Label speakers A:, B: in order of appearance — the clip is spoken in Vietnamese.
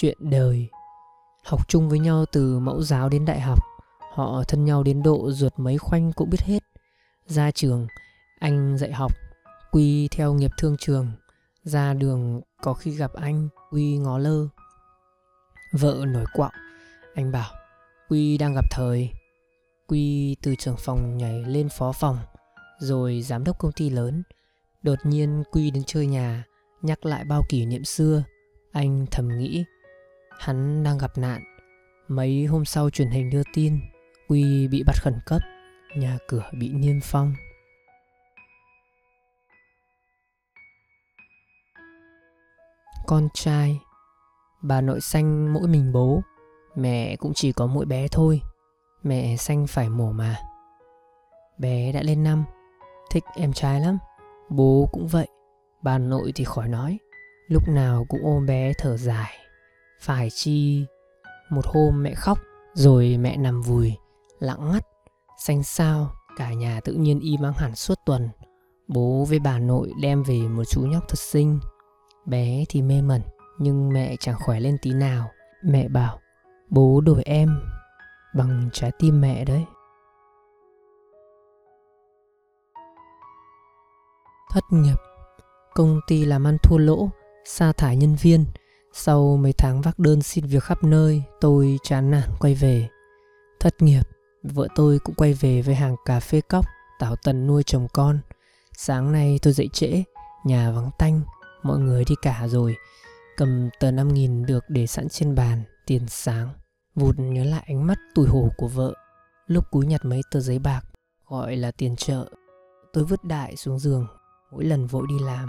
A: chuyện đời. Học chung với nhau từ mẫu giáo đến đại học, họ thân nhau đến độ ruột mấy khoanh cũng biết hết. Ra trường, anh dạy học, quy theo nghiệp thương trường. Ra đường, có khi gặp anh, quy ngó lơ. Vợ nổi quạo, anh bảo, quy đang gặp thời. Quy từ trưởng phòng nhảy lên phó phòng, rồi giám đốc công ty lớn. Đột nhiên quy đến chơi nhà, nhắc lại bao kỷ niệm xưa. Anh thầm nghĩ hắn đang gặp nạn. Mấy hôm sau truyền hình đưa tin, quy bị bắt khẩn cấp, nhà cửa bị niêm phong. Con trai, bà nội sanh mỗi mình bố, mẹ cũng chỉ có mỗi bé thôi, mẹ sanh phải mổ mà. Bé đã lên năm, thích em trai lắm, bố cũng vậy, bà nội thì khỏi nói, lúc nào cũng ôm bé thở dài phải chi một hôm mẹ khóc, rồi mẹ nằm vùi, lặng ngắt, xanh xao, cả nhà tự nhiên im ắng hẳn suốt tuần. Bố với bà nội đem về một chú nhóc thật xinh. Bé thì mê mẩn, nhưng mẹ chẳng khỏe lên tí nào. Mẹ bảo, bố đổi em bằng trái tim mẹ đấy. Thất nghiệp, công ty làm ăn thua lỗ, sa thải nhân viên sau mấy tháng vác đơn xin việc khắp nơi, tôi chán nản quay về. Thất nghiệp, vợ tôi cũng quay về với hàng cà phê cóc, tảo tần nuôi chồng con. Sáng nay tôi dậy trễ, nhà vắng tanh, mọi người đi cả rồi. Cầm tờ năm nghìn được để sẵn trên bàn, tiền sáng. Vụt nhớ lại ánh mắt tủi hổ của vợ. Lúc cúi nhặt mấy tờ giấy bạc, gọi là tiền trợ, tôi vứt đại xuống giường, mỗi lần vội đi làm.